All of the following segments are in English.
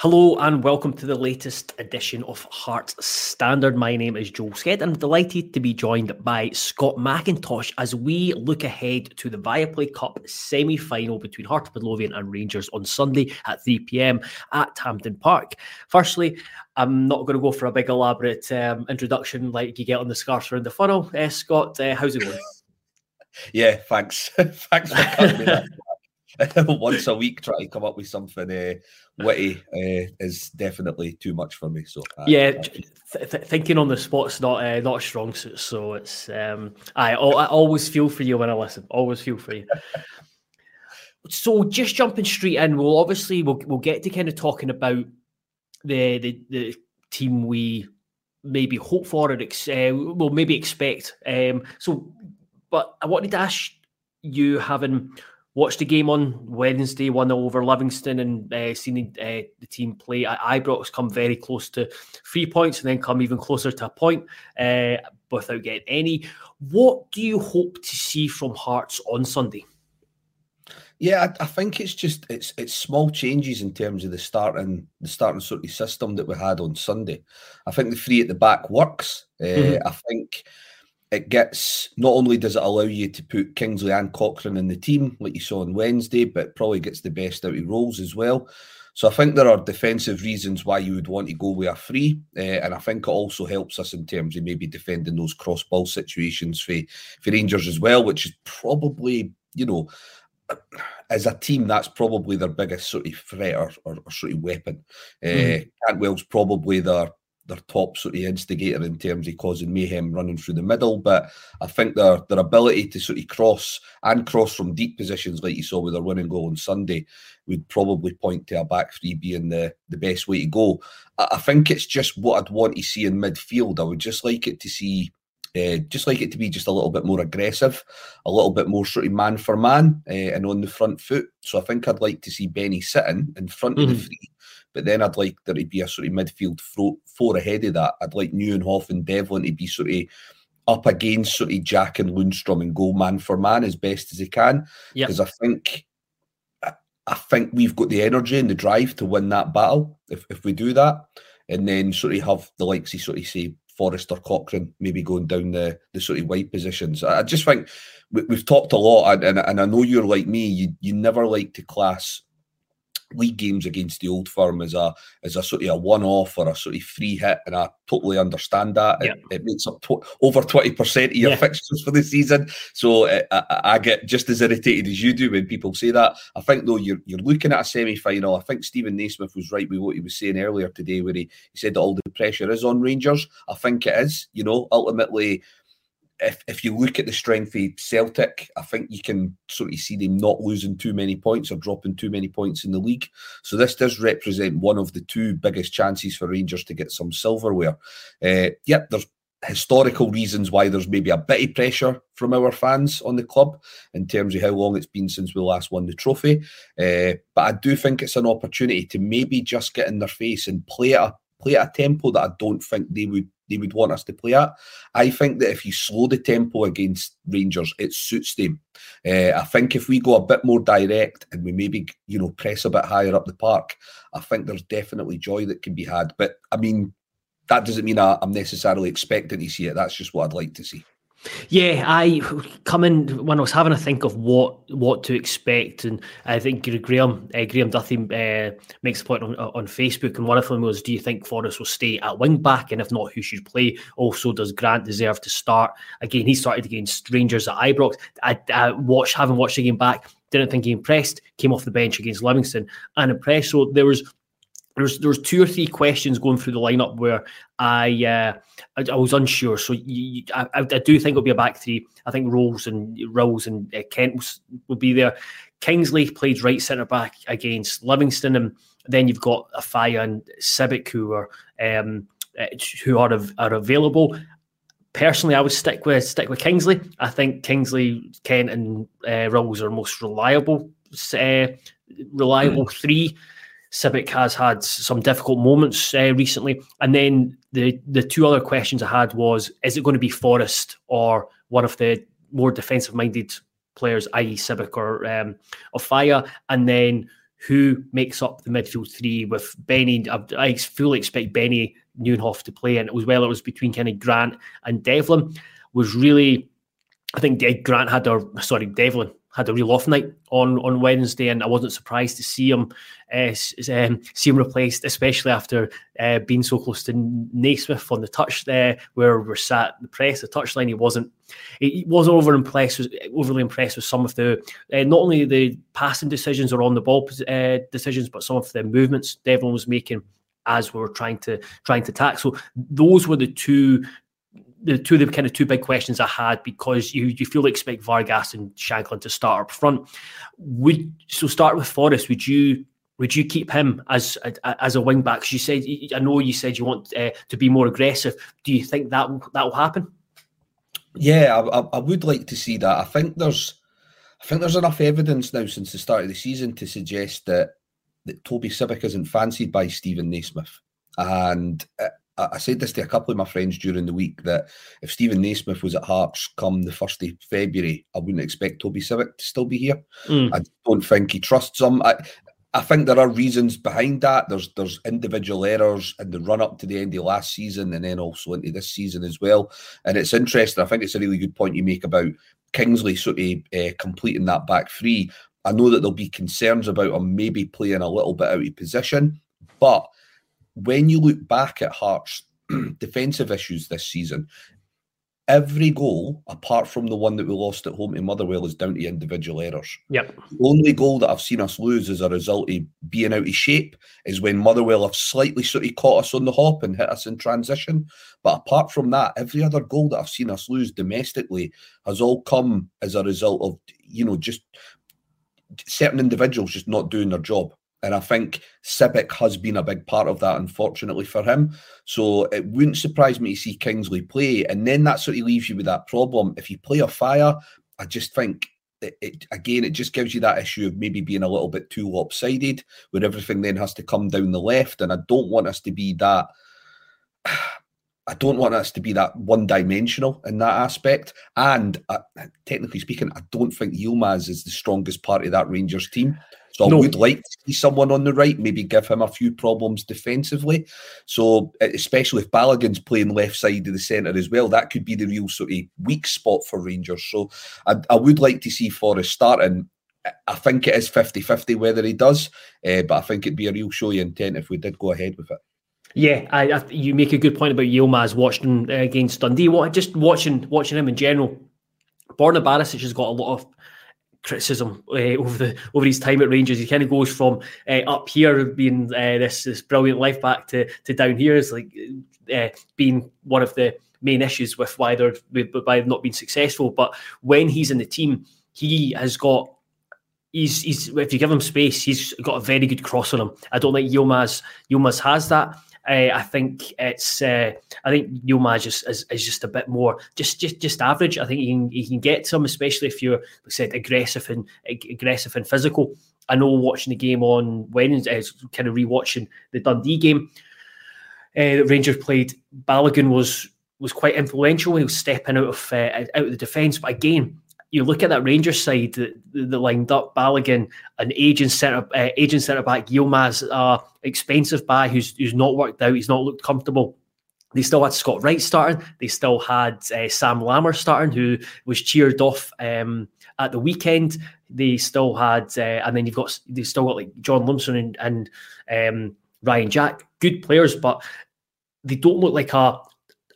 Hello and welcome to the latest edition of Hearts Standard. My name is Joel Sked and I'm delighted to be joined by Scott McIntosh as we look ahead to the Viaplay Cup semi final between Hearts Midlothian and Rangers on Sunday at 3 pm at Hampden Park. Firstly, I'm not going to go for a big elaborate um, introduction like you get on the scarves around the funnel. Uh, Scott, uh, how's it going? yeah, thanks. thanks for coming. Once a week, try to come up with something uh, witty uh, is definitely too much for me. So uh, yeah, th- th- thinking on the spot's not uh, not a strong suit. So it's um, I, I always feel for you when I listen. Always feel for you. so just jumping straight in, we'll obviously we'll we'll get to kind of talking about the the, the team we maybe hope for or ex- uh, will maybe expect. Um, so, but I wanted to ask you having watched the game on Wednesday, one over Livingston, and uh, seen uh, the team play. I- Ibrox come very close to three points, and then come even closer to a point uh, without getting any. What do you hope to see from Hearts on Sunday? Yeah, I, I, think it's just it's it's small changes in terms of the starting the starting sort of system that we had on Sunday. I think the three at the back works. Uh, mm-hmm. I think it gets not only does it allow you to put Kingsley and Cochrane in the team like you saw on Wednesday, but probably gets the best out of Rowles as well. So I think there are defensive reasons why you would want to go with a free, uh, and I think it also helps us in terms of maybe defending those cross ball situations for for Rangers as well, which is probably you know as a team that's probably their biggest sort of threat or, or, or sort of weapon. Mm. Uh, Cantwell's probably their their top sort of instigator in terms of causing mayhem running through the middle. But I think their their ability to sort of cross and cross from deep positions, like you saw with their winning goal on Sunday, would probably point to a back three being the, the best way to go. I, I think it's just what I'd want to see in midfield. I would just like it to see uh, just like it to be just a little bit more aggressive, a little bit more sort of man for man uh, and on the front foot. So I think I'd like to see Benny sitting in front mm-hmm. of the mm-hmm. three but then I'd like there to be a sort of midfield four ahead of that. I'd like Nieuwenhof and Devlin to be sort of up against sort of Jack and Lundstram and go man for man as best as they can. Because yep. I think I think we've got the energy and the drive to win that battle if, if we do that. And then sort of have the likes of sort of say Forrester Cochrane maybe going down the, the sort of wide positions. I just think we, have talked a lot, and, and, and I know you're like me, you, you never like to class league games against the old firm as a as a sort of a one off or a sort of free hit, and I totally understand that. It, it, makes up tw- over twenty percent of your yeah. fixtures for the season, so it, uh, I, I, get just as irritated as you do when people say that. I think though you're you're looking at a semi final. I think Steven Naismith was right with what he was saying earlier today, where he, he said that all the pressure is on Rangers. I think it is. You know, ultimately if if you look at the strength of Celtic, I think you can sort of see them not losing too many points or dropping too many points in the league. So this does represent one of the two biggest chances for Rangers to get some silverware. Uh, yep, there's historical reasons why there's maybe a bit of pressure from our fans on the club in terms of how long it's been since we last won the trophy. Uh, but I do think it's an opportunity to maybe just get in their face and play at a play at a tempo that I don't think they would they would want us to play at. I think that if you slow the tempo against Rangers, it suits them. Uh, I think if we go a bit more direct and we maybe you know press a bit higher up the park, I think there's definitely joy that can be had. But I mean, that doesn't mean I, I'm necessarily expecting to see it. That's just what I'd like to see. Yeah, I coming when I was having a think of what what to expect, and I think Graham uh, Graham Duthie uh, makes a point on, on Facebook, and one of them was, "Do you think Forrest will stay at wing back, and if not, who should play?" Also, does Grant deserve to start again? He started against Rangers at Ibrox. I, I watched, having watched the game back, didn't think he impressed. Came off the bench against Livingston and impressed. So there was there's there's two or three questions going through the lineup where I uh, I, I, was unsure. So you, I, I, do think it'll be a back three. I think Rowles and Rowles and uh, Kent will, be there. Kingsley played right centre back against Livingston, and then you've got Offiah and Sibbick who are um, uh, who are are available. Personally, I would stick with stick with Kingsley. I think Kingsley, Kent, and uh, Rowles are most reliable uh, reliable mm. three. Sibbick has had some difficult moments uh, recently. And then the the two other questions I had was: Is it going to be Forrest or one of the more defensive minded players, i.e., Sibbick or um, Offiah? And then who makes up the midfield three with Benny. I, I fully expect Benny Nieuwenhof to play, and it was well, it was between of Grant and Devlin. Was really, I think Grant had a sorry Devlin had a real off night on on Wednesday, and I wasn't surprised to see him uh, um, see him replaced, especially after uh, being so close to Naismith on the touch there, where we're sat the press, the touchline. He wasn't he wasn't over impressed, was overly impressed with some of the uh, not only the passing decisions or on the ball decisions, but some of the movements Devlin was making as we were trying to trying to tackle. So those were the two the two of the kind of two big questions I had because you you feel expect Vargas and Shankland to start up front. Would so start with Forrest? Would you would you keep him as as a wing back? Because you said I know you said you want uh, to be more aggressive. Do you think that that will happen? Yeah, I, I, would like to see that. I think there's I think there's enough evidence now since the start of the season to suggest that that Toby Sibbick isn't fancied by Steven Naismith. And uh, I said this to a couple of my friends during the week that if Steven Naismith was at Hearts come the first of February, I wouldn't expect Toby Sibbick to still be here. Mm. I don't think he trusts him. I, I think there are reasons behind that. There's there's individual errors in the run up to the end of last season and then also into this season as well. And it's interesting. I think it's a really good point you make about Kingsley sort of uh, completing that back three. I know that there'll be concerns about him maybe playing a little bit out of position, but when you look back at Hearts' defensive issues this season, every goal, apart from the one that we lost at home to Motherwell, is down to individual errors. Yep. The only goal that I've seen us lose as a result of being out of shape is when Motherwell have slightly sort of caught us on the hop and hit us in transition. But apart from that, every other goal that I've seen us lose domestically has all come as a result of, you know, just certain individuals just not doing their job. And I think Sibbick has been a big part of that, unfortunately for him. So it wouldn't surprise me to see Kingsley play. And then that sort of leaves you with that problem. If you play a Offiah, I just think it, it, again, it just gives you that issue of maybe being a little bit too lopsided, where everything then has to come down the left. And I don't want us to be that. I don't want us to be that one dimensional in that aspect. And uh, technically speaking, I don't think Yilmaz is the strongest part of that Rangers team. So no. I would like to see someone on the right, maybe give him a few problems defensively. So especially if Balogun's playing left side of the centre as well, that could be the real sort of weak spot for Rangers. So I, I would like to see Forrest starting. I think it is 50-50 whether he does, uh, but I think it'd be a real show of intent if we did go ahead with it. Yeah, I, I, you make a good point about Yilmaz watching uh, against Dundee. What just watching watching him in general. Borna Barisic has got a lot of criticism uh, over the over his time at Rangers. He kind of goes from uh, up here being uh, this this brilliant life back to to down here is like being one of the main issues with why they're why they've not been successful. But when he's in the team, he has got. He's, he's if you give him space, he's got a very good cross on him. I don't think Yilmaz Yilmaz has that. Uh, I think it's. Uh, I think Yilmaz just is, is, just a bit more just just just average. I think you can he can get some, especially if you're like said aggressive and aggressive and physical. I know watching the game on Wednesday, kind of rewatching the Dundee game. Uh, Rangers played. Balogun was was quite influential when he was stepping out of uh, out of the defence. But again, you look at that Rangers side that, that lined up Balogun, an aging centre uh, aging centre back, Yilmaz, uh, expensive buy who's who's not worked out, he's not looked comfortable. They still had Scott Wright starting. They still had uh, Sam Lammers starting, who was cheered off um, at the weekend. They still had, uh, and then you've got they still got like John Lundstram and, and um, Ryan Jack, good players, but they don't look like a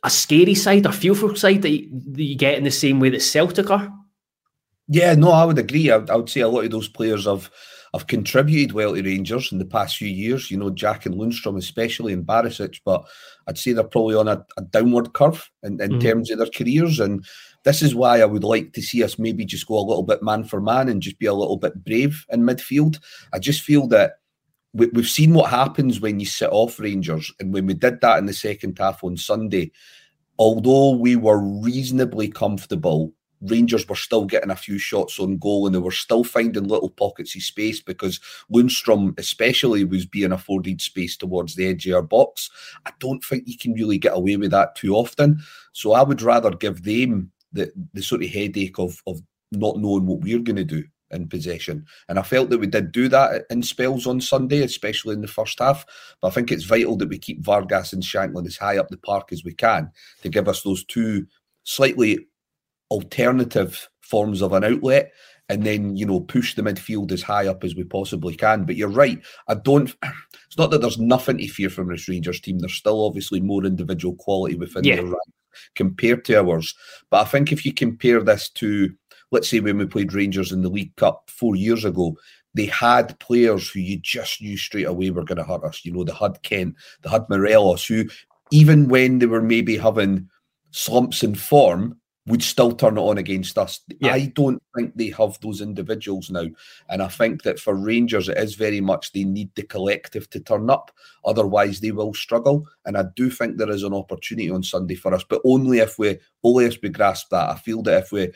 a scary side, a fearful side that you, that you get in the same way that Celtic are. Yeah, no, I would agree. I, I, would say a lot of those players have have contributed well to Rangers in the past few years. You know, Jack and Lundstram, especially, and Barisic. But I'd say they're probably on a, a downward curve in, in mm-hmm. terms of their careers. And this is why I would like to see us maybe just go a little bit man for man and just be a little bit brave in midfield. I just feel that we, we've seen what happens when you sit off Rangers, and when we did that in the second half on Sunday, although we were reasonably comfortable Rangers were still getting a few shots on goal and they were still finding little pockets of space because Lundstram, especially, was being afforded space towards the edge of our box. I don't think you can really get away with that too often. So I would rather give them the, the sort of headache of, of not knowing what we're going to do in possession. And I felt that we did do that in spells on Sunday, especially in the first half. But I think it's vital that we keep Vargas and Shankland as high up the park as we can to give us those two slightly alternative forms of an outlet and then you know push the midfield as high up as we possibly can. But you're right. I don't. It's not that there's nothing to fear from this Rangers team. There's still obviously more individual quality within yeah. ranks compared to ours. But I think if you compare this to, let's say, when we played Rangers in the League Cup four years ago, they had players who you just knew straight away were going to hurt us. You know, the Hud Kent, the Hud Morelos, who even when they were maybe having slumps in form, would still turn it on against us. Yeah. I don't think they have those individuals now. And I think that for Rangers, it is very much they need the collective to turn up. Otherwise, they will struggle. And I do think there is an opportunity on Sunday for us, but only if we only if we grasp that. I feel that if we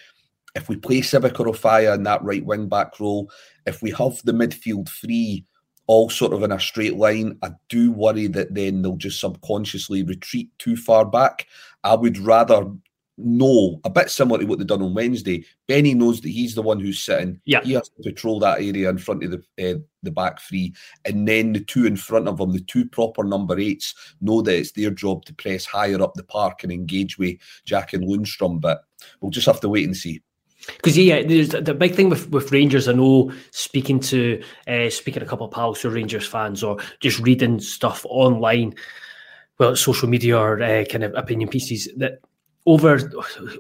if we play Sibbick or Offiah in that right wing back role, if we have the midfield free all sort of in a straight line, I do worry that then they'll just subconsciously retreat too far back. I would rather know a bit similar to what they've done on Wednesday. Benny knows that he's the one who's sitting. Yeah, he has to patrol that area in front of the uh, the back three, and then the two in front of him, the two proper number eights, know that it's their job to press higher up the park and engage with Jack and Lundstram. But we'll just have to wait and see. Because yeah, there's the big thing with, with Rangers. I know speaking to uh, speaking to a couple of pals who are Rangers fans or just reading stuff online, well, social media or uh, kind of opinion pieces that over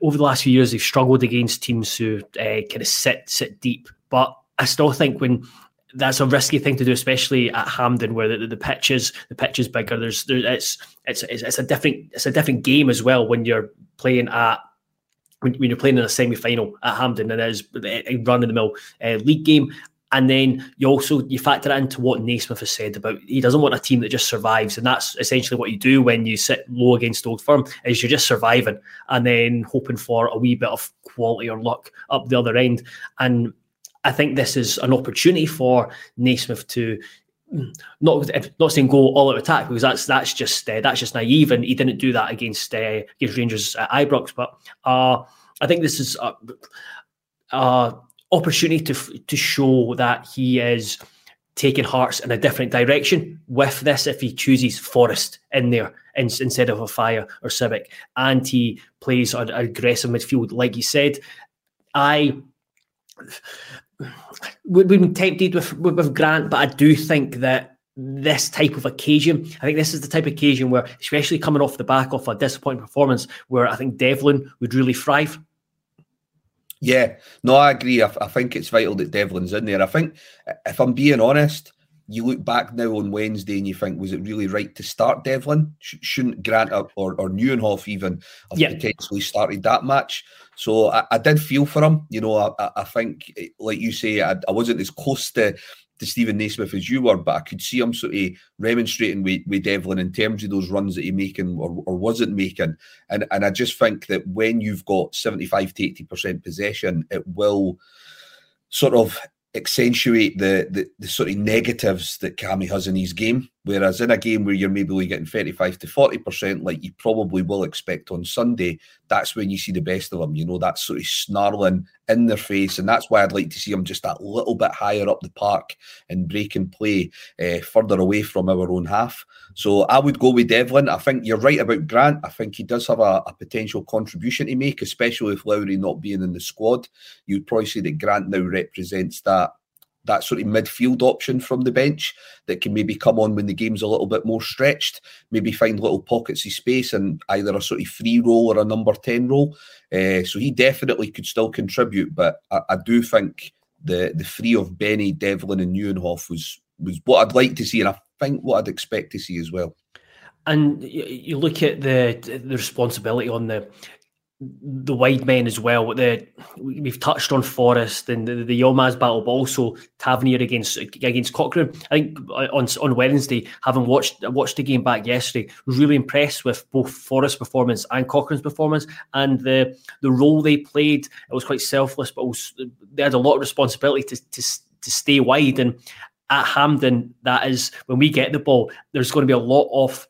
over the last few years, they've struggled against teams who uh, kind of sit sit deep. But I still think when that's a risky thing to do, especially at Hampden, where the, the pitch is the pitch is bigger. There's there, it's, it's it's a different it's a different game as well when you're playing at when, when you're playing in a semi final at Hampden and it is a run in the mill uh, league game. And then you also you factor into what Naismith has said about he doesn't want a team that just survives, and that's essentially what you do when you sit low against Old Firm is you're just surviving and then hoping for a wee bit of quality or luck up the other end. And I think this is an opportunity for Naismith to not not saying go all out attack because that's that's just uh, that's just naive, and he didn't do that against uh, against Rangers at Ibrox. But uh, I think this is. Uh, uh, opportunity to to show that he is taking Hearts in a different direction with this if he chooses Forest in there in, instead of a Offiah or Sibbick, and he plays an aggressive midfield like you said I would been tempted with, with, with Grant but I do think that this type of occasion. I think this is the type of occasion where, especially coming off the back of a disappointing performance, where I think Devlin would really thrive. Yeah, no, I agree. I, I, think it's vital that Devlin's in there. I think, if I'm being honest, you look back now on Wednesday and you think, was it really right to start Devlin? Sh- shouldn't Grant or, or, or Nieuwenhof even have yeah. potentially started that match? So I, I, did feel for him. You know, I, I think, eh, like you say, I, I wasn't as close to to Steven Naismith as you were, but I could see him sort of remonstrating with, with Devlin in terms of those runs that he making or, or wasn't making. And and I just think that when you've got 75 to 80% possession, it will sort of accentuate the, the, the sort of negatives that Cammy has in his game. Whereas in a game where you're maybe only getting 35 to 40%, like you probably will expect on Sunday, that's when you see the best of them. You know, that sort of snarling in their face. And that's why I'd like to see them just that little bit higher up the park and break and play uh, further away from our own half. So I would go with Devlin. I think you're right about Grant. I think he does have a, a potential contribution to make, especially with Lowry not being in the squad. You'd probably say that Grant now represents that that sort of midfield option from the bench that can maybe come on when the game's a little bit more stretched, maybe find little pockets of space and either a sort of free role or a number 10 role. Uh, so he definitely could still contribute, but I, I, do think the the three of Benny, Devlin, and Nieuwenhof was was what I'd like to see, and I think what I'd expect to see as well. And you look at the the responsibility on the the wide men as well. The we've touched on Forrest and the, the battle, but also Tavernier against against Cochrane. I think uh, on on Wednesday, having watched watched the game back yesterday, was really impressed with both Forrest's performance and Cochrane's performance and the the role they played. It was quite selfless, but they had a lot of responsibility to to to stay wide. And at Hampden, that is when we get the ball, there's going to be a lot of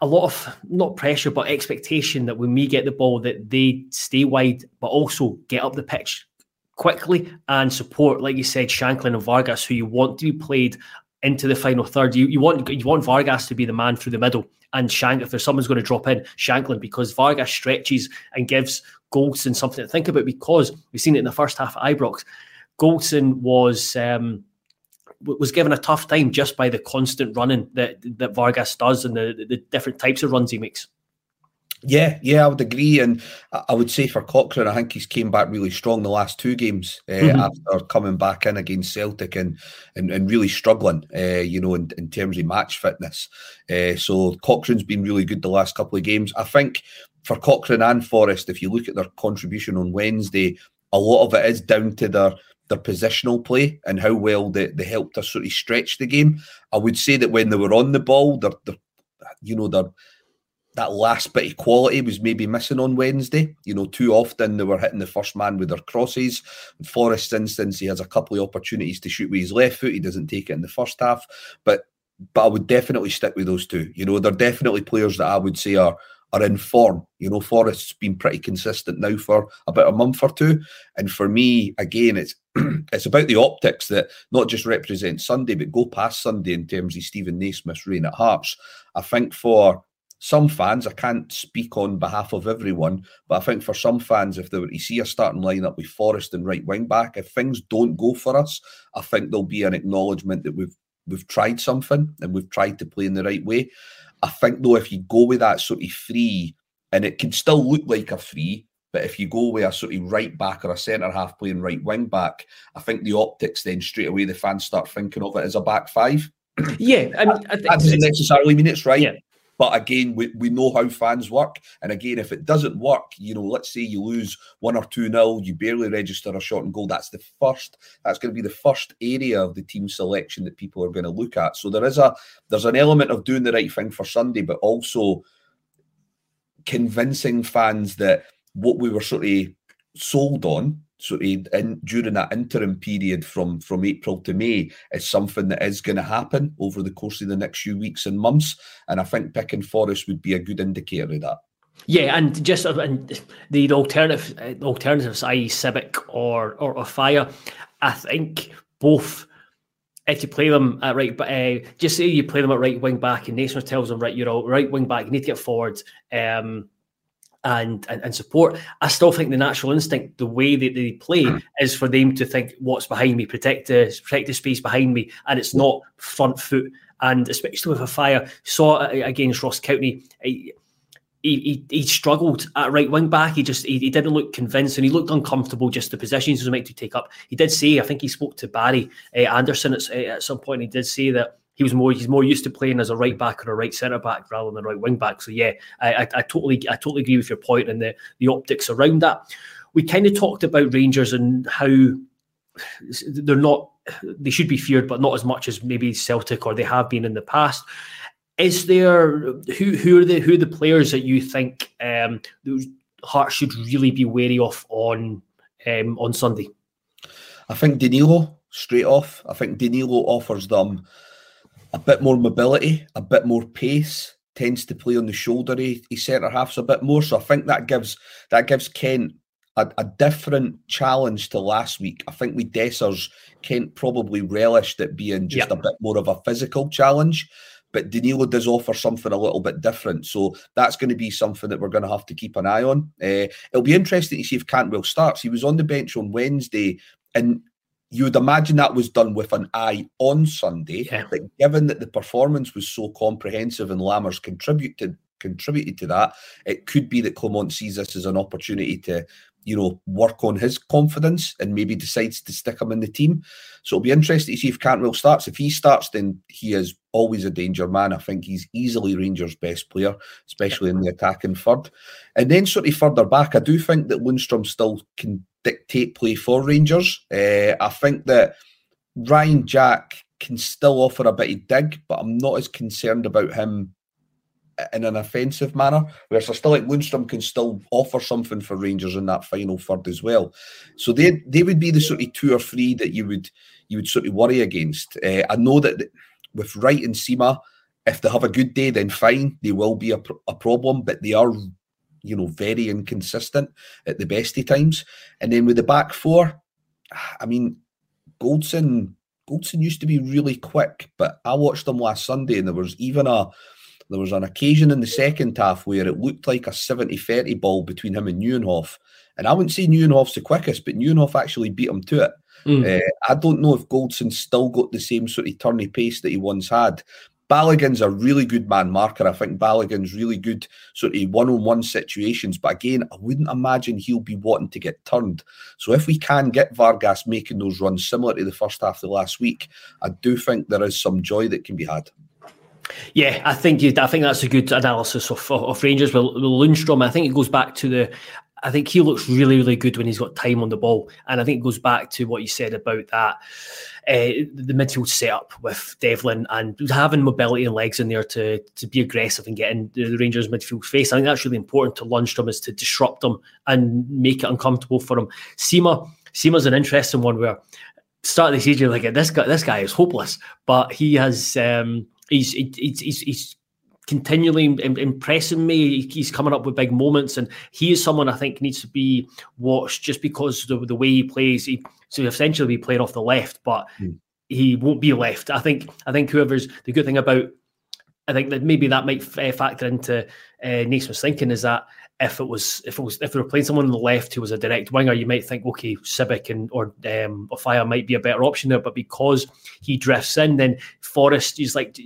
a lot of not pressure but expectation that when we get the ball that they stay wide but also get up the pitch quickly and support, like you said, Shankland and Vargas, who you want to be played into the final third. You you want you want Vargas to be the man through the middle, and Shank if there's someone's going to drop in, Shankland because Vargas stretches and gives Goldson something to think about because we've seen it in the first half at Ibrox. Goldson was um, was given a tough time just by the constant running that that Vargas does and the, the different types of runs he makes. Yeah, yeah, I would agree, and I would say for Cochrane, I think he's came back really strong the last two games uh, mm-hmm. after coming back in against Celtic and and, and really struggling, uh, you know, in, in terms of match fitness. Uh, so Cochrane's been really good the last couple of games. I think for Cochrane and Forrest, if you look at their contribution on Wednesday, a lot of it is down to their their positional play and how well they, they helped us sort of stretch the game. I would say that when they were on the ball, they're, you know, they're that last bit of quality was maybe missing on Wednesday. You know, too often they were hitting the first man with their crosses. In Forrest's instance, he has a couple of opportunities to shoot with his left foot. He doesn't take it in the first half. But but I would definitely stick with those two. You know, they're definitely players that I would say are are in form. You know, Forrest's been pretty consistent now for about a month or two. And for me, again, it's it's about the optics that not just represent Sunday, but go past Sunday in terms of Steven Naismith's reign at Hearts. I think for some fans, I can't speak on behalf of everyone, but I think for some fans, if they were to see a starting lineup with Forrest and right wing back, if things don't go for us, I think there'll be an acknowledgement that we've we've tried something and we've tried to play in the right way. I think though, if you go with that sort of three, and it can still look like a three, but if you go with a sort of right back or a centre half playing right wing back, I think the optics then straight away the fans start thinking of it as a back five. Yeah, I mean, I that doesn't necessarily mean it's right. Yeah. But again, we, we know how fans work. And again, if it doesn't work, you know, let's say you lose one or two nil, you barely register a shot and goal. That's the first, that's going to be the first area of the team selection that people are going to look at. So there is a there's an element of doing the right thing for Sunday, but also convincing fans that what we were sort of sold on so in, during that interim period from from April to May is something that is going to happen over the course of the next few weeks and months, and I think picking Forrest would be a good indicator of that. Yeah, and just uh, and the alternative uh, alternatives, i.e., Sibbick or, or or Offiah, I think both. If you play them at right, but uh, just say you play them at right wing back, and Naismith tells them right, you're all right wing back, you need to get forward. Um, and, and, and support. I still think the natural instinct, the way that they play, mm. is for them to think what's behind me, protect the protect the space behind me, and it's not front foot. And especially with a Offiah, saw against Ross County. He, he, he, struggled at right wing back. He just he, he didn't look convincing. He looked uncomfortable. Just the positions he was meant to take up. He did say, I think he spoke to Barry uh, Anderson at, at some point. He did say that he was more he's more used to playing as a right back or a right centre back rather than a right wing back. So yeah, I, I, I totally I totally agree with your point and the the optics around that. We kind of talked about Rangers and how they're not they should be feared, but not as much as maybe Celtic or they have been in the past. Is there who who are the who are the players that you think um, Hearts should really be wary of on um, on Sunday? I think Danilo straight off. I think Danilo offers them a bit more mobility, a bit more pace, tends to play on the shoulder. He, he centre halves a bit more, so I think that gives that gives Kent a, a, different challenge to last week. I think with Dessers, Kent probably relished it being just yep. a bit more of a physical challenge. But Danilo does offer something a little bit different. So that's going to be something that we're going to have to keep an eye on. Uh, it'll be interesting to see if Cantwell starts. He was on the bench on Wednesday, and you would imagine that was done with an eye on Sunday. Yeah. But given that the performance was so comprehensive and Lammers contributed contributed to that, it could be that Clement sees this as an opportunity to, you know, work on his confidence and maybe decides to stick him in the team. So it'll be interesting to see if Cantwell starts. If he starts, then he is always a danger man. I think he's easily Rangers' best player, especially in the attacking third. And then sort of further back, I do think that Lundstram still can dictate play for Rangers. Uh, I think that Ryan Jack can still offer a bit of dig, but I'm not as concerned about him in an offensive manner. Whereas I still like Lundstram can still offer something for Rangers in that final third as well. So they they would be the sort of two or three that you would you would sort of worry against. Uh, I know that with Wright and Sima, if they have a good day, then fine, they will be a, a problem, but they are you know, very inconsistent at the best of times. And then with the back four, I mean, Goldson Goldson used to be really quick, but I watched him last Sunday, and there was even a there was an occasion in the second half where it looked like a 70-30 ball between him and Nieuwenhof. And I wouldn't say Nieuwenhof's the quickest, but Nieuwenhof actually beat him to it. Mm. Uh, I don't know if Goldson still got the same sort of turny pace that he once had. Balogun's a really good man marker. I think Balogun's really good sort of one-on-one situations. But again, I wouldn't imagine he'll be wanting to get turned. So if we can get Vargas making those runs similar to the first half of the last week, I do think there is some joy that can be had. Yeah, I think you, I think that's a good analysis of, of Rangers with, with Lundstram. I think it goes back to the I think he looks really, really good when he's got time on the ball. And I think it goes back to what you said about that uh, the midfield setup with Devlin and having mobility and legs in there to to be aggressive and get in the Rangers midfield face. I think that's really important to Lundstram is to disrupt them and make it uncomfortable for them. Sima, Sima's an interesting one where start of the season, like this guy, this guy is hopeless, but he has um, he's he's he's, he's continually impressing me. He's coming up with big moments, and he is someone I think needs to be watched just because the, the way he plays. He so essentially be playing off the left, but mm. he won't be left. I think. I think whoever's the good thing about. I think that maybe that might f- factor into uh, Naismith's thinking is that if it was if it was if they were playing someone on the left who was a direct winger, you might think okay, Sibbick and or um, Offiah might be a better option there. But because he drifts in, then Forrest is like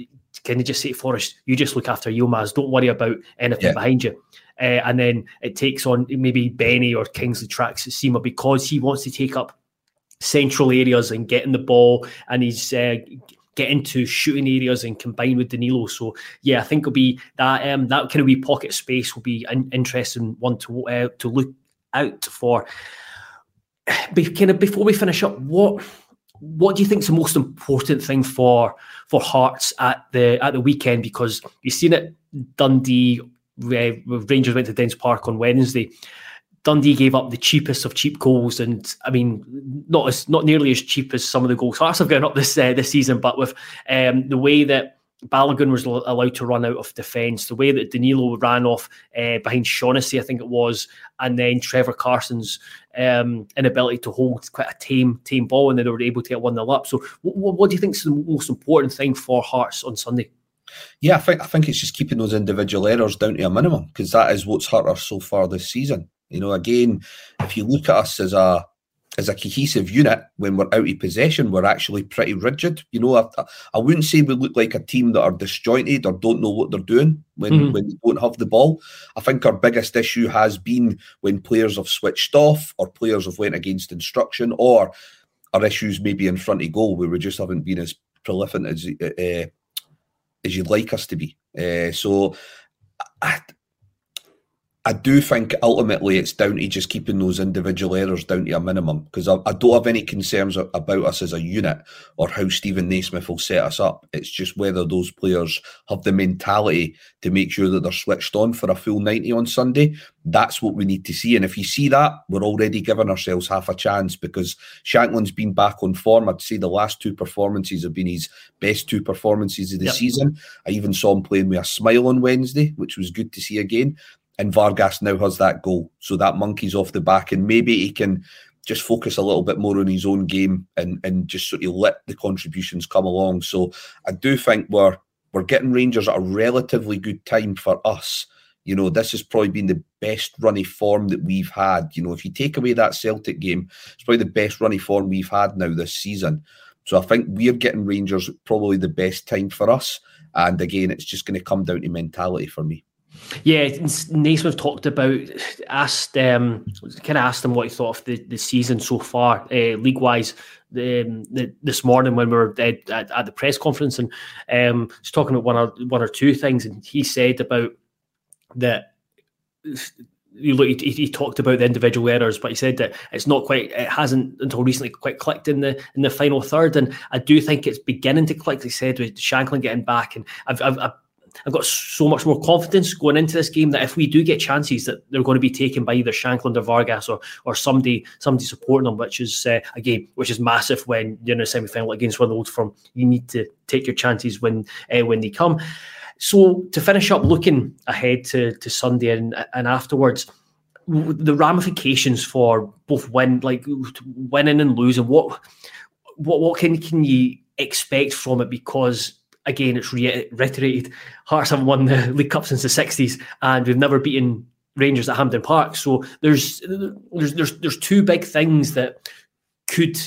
can you just say, Forrest, you just look after Yilmaz, don't worry about anything yeah. behind you. Uh, and then it takes on maybe Benny or Kingsley tracks Sima because he wants to take up central areas and get in the ball and he's uh, get into shooting areas and combine with Danilo. So yeah, I think it'll be that um, that kind of wee pocket space will be an interesting one to uh, to look out for. But kind of before we finish up, what what do you think is the most important thing for for Hearts at the at the weekend? Because you've seen it, Dundee, uh, Rangers went to Dens Park on Wednesday. Dundee gave up the cheapest of cheap goals, and I mean, not as not nearly as cheap as some of the goals Hearts have gone up this uh, this season. But with um, the way that Balogun was allowed to run out of defence, the way that Danilo ran off uh, behind Shaughnessy, I think it was, and then Trevor Carson's um, inability to hold quite a tame, tame ball, and then they were able to get one 0 up. So, what, what do you think is the most important thing for Hearts on Sunday? Yeah, I think I think it's just keeping those individual errors down to a minimum because that is what's hurt us so far this season. You know, again, if you look at us as a as a cohesive unit when we're out of possession, we're actually pretty rigid. You know, I, I wouldn't say we look like a team that are disjointed or don't know what they're doing when, mm-hmm. when they don't have the ball. I think our biggest issue has been when players have switched off or players have went against instruction or our issues maybe in front of goal where we just haven't been as prolific as uh, as you'd like us to be. Uh, so I, I do think ultimately it's down to just keeping those individual errors down to a minimum because I, I, don't have any concerns about us as a unit or how Steven Naismith will set us up. It's just whether those players have the mentality to make sure that they're switched on for a full 90 on Sunday. That's what we need to see. And if you see that, we're already giving ourselves half a chance because Shankland's been back on form. I'd say the last two performances have been his best two performances of the yep. season. I even saw him playing with a smile on Wednesday, which was good to see again and Vargas now has that goal. So that monkey's off the back, and maybe he can just focus a little bit more on his own game and and just sort of let the contributions come along. So I do think we're we're getting Rangers at a relatively good time for us. You know, this has probably been the best runny form that we've had. You know, if you take away that Celtic game, it's probably the best runny form we've had now this season. So I think we're getting Rangers probably the best time for us. And again, it's just going to come down to mentality for me. Yeah, Naismith talked about asked um, kind of asked him what he thought of the, the season so far, uh, league wise. Um, the, this morning when we were at, at, the press conference and um, was talking about one or one or two things, and he said about that. You look, he, he, talked about the individual errors, but he said that it's not quite, it hasn't until recently quite clicked in the in the final third, and I do think it's beginning to click. He said with Shankland getting back, and I've, I've, I've I've got so much more confidence going into this game that if we do get chances, that they're going to be taken by either Shankland or Vargas or or somebody somebody supporting them, which is uh, again which is massive when you're in a semi final against one of the old firm. You need to take your chances when uh, when they come. So to finish up, looking ahead to to Sunday and and afterwards. the ramifications for both win, like winning and losing. What what what can can you expect from it? Because again, it's reiterated. Hearts haven't won the League Cup since the '60s, and we've never beaten Rangers at Hampden Park. So there's there's there's there's two big things that could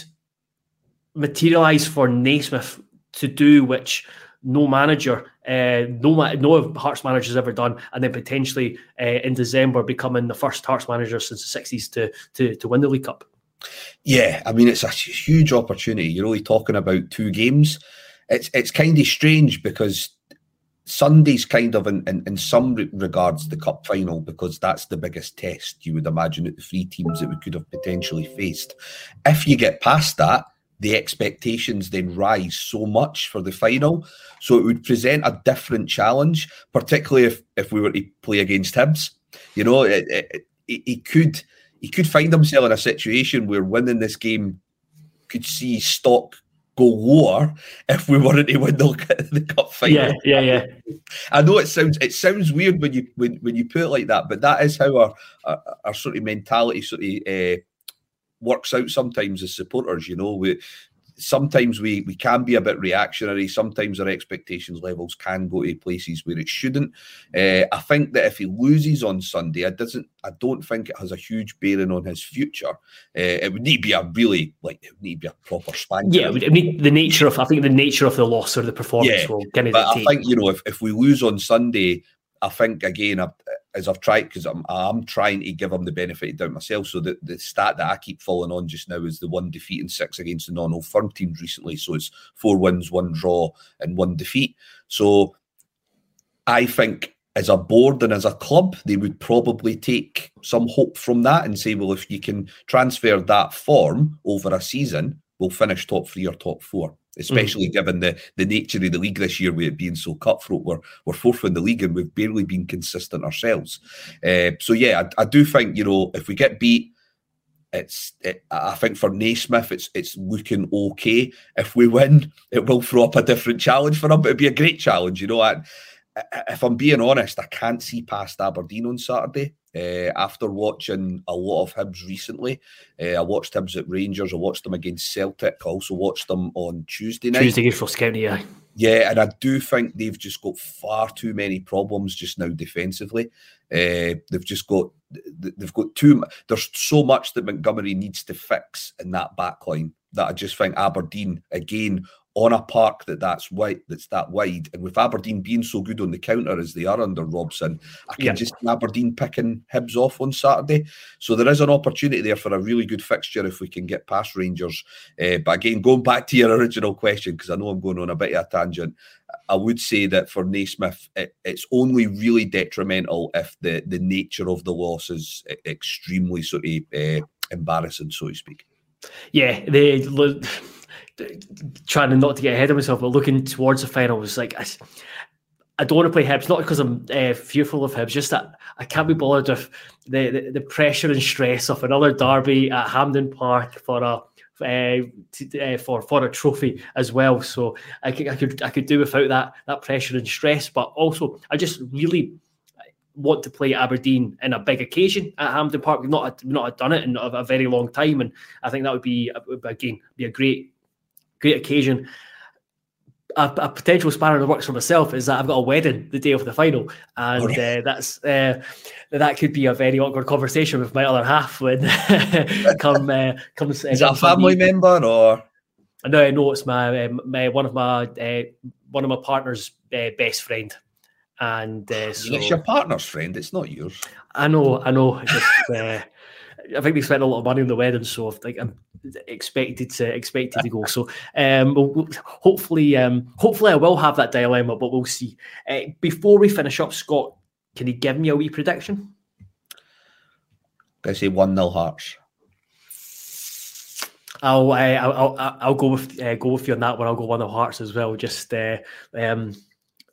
materialise for Naismith to do, which no manager, uh, no no Hearts manager has ever done, and then potentially uh, in December becoming the first Hearts manager since the '60s to to to win the League Cup. Yeah, I mean it's a huge opportunity. You're only talking about two games. It's it's kind of strange because Sunday's kind of in, in, in some regards the cup final because that's the biggest test you would imagine at the three teams that we could have potentially faced. If you get past that, the expectations then rise so much for the final. So it would present a different challenge, particularly if, if we were to play against Hibs. You know, it, it, it, he could he could find himself in a situation where winning this game could see stock go lower if we weren't to win the, the cup final. Yeah, yeah, yeah. I know it sounds it sounds weird when you when, when you put it like that, but that is how our our, our sort of mentality sort of uh, works out sometimes as supporters. You know, we sometimes we we can be a bit reactionary. Sometimes our expectations levels can go to places where it shouldn't. Uh, I think that if he loses on Sunday, it doesn't. I don't think it has a huge bearing on his future. Uh, it would need to be a really like it would need to be a proper spanker. Yeah, it need the nature of. I think the nature of the loss or the performance yeah, will kind of. But I think you know if if we lose on Sunday, I think again. I, as I've tried because I'm I'm trying to give them the benefit of doubt myself. So the, the stat that I keep falling on just now is the one defeat and six against the non-old firm teams recently. So it's four wins, one draw, and one defeat. So I think as a board and as a club, they would probably take some hope from that and say, well, if you can transfer that form over a season, we'll finish top three or top four especially mm. given the the nature of the league this year with it being so cutthroat. We're we're fourth in the league and we've barely been consistent ourselves. Uh, so yeah, I, I, do think you know if we get beat. It's. It, I think for Naismith, it's it's looking okay. If we win, it will throw up a different challenge for them. But it'd be a great challenge, you know. I, if I'm being honest, I can't see past Aberdeen on Saturday. Uh, after watching a lot of Hibs recently, uh, I watched Hibs at Rangers. I watched them against Celtic. I also watched them on Tuesday night. Tuesday for County, yeah. Yeah, and I do think they've just got far too many problems just now defensively. Uh, they've just got they've got too. Much there's so much that Montgomery needs to fix in that back line that I just think Aberdeen again on a park that that's wide, that's that wide, and with Aberdeen being so good on the counter as they are under Robson, I can yeah. just see Aberdeen picking Hibs off on Saturday. So there is an opportunity there for a really good fixture if we can get past Rangers. Uh, but again, going back to your original question, because I know I'm going on a bit of a tangent, I would say that for Naismith, it, it's only really detrimental if the the nature of the loss is extremely sort of uh, embarrassing, so to speak. Yeah, they trying not to get ahead of myself, but looking towards the final was like, I, I don't want to play Hibs, not because I'm uh, fearful of Hibs, just that I can't be bothered with the, the, the, pressure and stress of another derby at Hampden Park for a uh, uh, for for a trophy as well. So I could, I could I could do without that that pressure and stress, but also I just really want to play Aberdeen in a big occasion at Hampden Park. We've not not done it in a, a very long time, and I think that would be again be a great great occasion. A, a, potential spanner that works for myself is that I've got a wedding the day of the final, and uh, that's uh, that could be a very awkward conversation with my other half when come uh, comes. Is that a family member or? No, no, it's my, my one of my uh, one of my partner's uh, best friend, and uh, so, it's your partner's friend. It's not yours. I know, I know. Just, I think they spent a lot of money on the wedding, so like I'm expected to expected to go. So um, we'll, hopefully, um, hopefully I will have that dilemma, but we'll see. Uh, before we finish up, Scott, can you give me a wee prediction? I say one 0 Hearts. I'll, uh, I'll, I'll I'll go with uh, go with you on that one. I'll go one of Hearts as well. Just uh, um,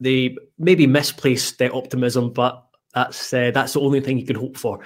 the maybe misplaced their optimism, but that's uh, that's the only thing you can hope for.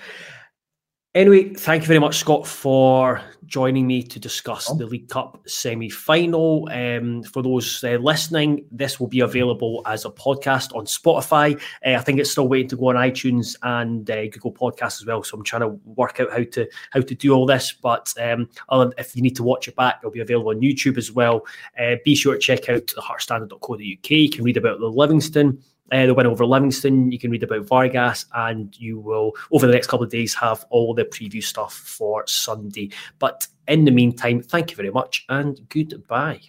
Anyway, thank you very much, Scott, for joining me to discuss oh. the League Cup semi final. Um, for those uh, listening, this will be available as a podcast on Spotify. Uh, I think it's still waiting to go on iTunes and uh, Google Podcasts as well. So I'm trying to work out how to how to do all this. But um, if you need to watch it back, it'll be available on YouTube as well. Uh, be sure to check out the heartsstandard.co.uk. You can read about the Livingston uh, the win over Livingston. You can read about Vargas, and you will, over the next couple of days, have all the preview stuff for Sunday. But in the meantime, thank you very much and goodbye.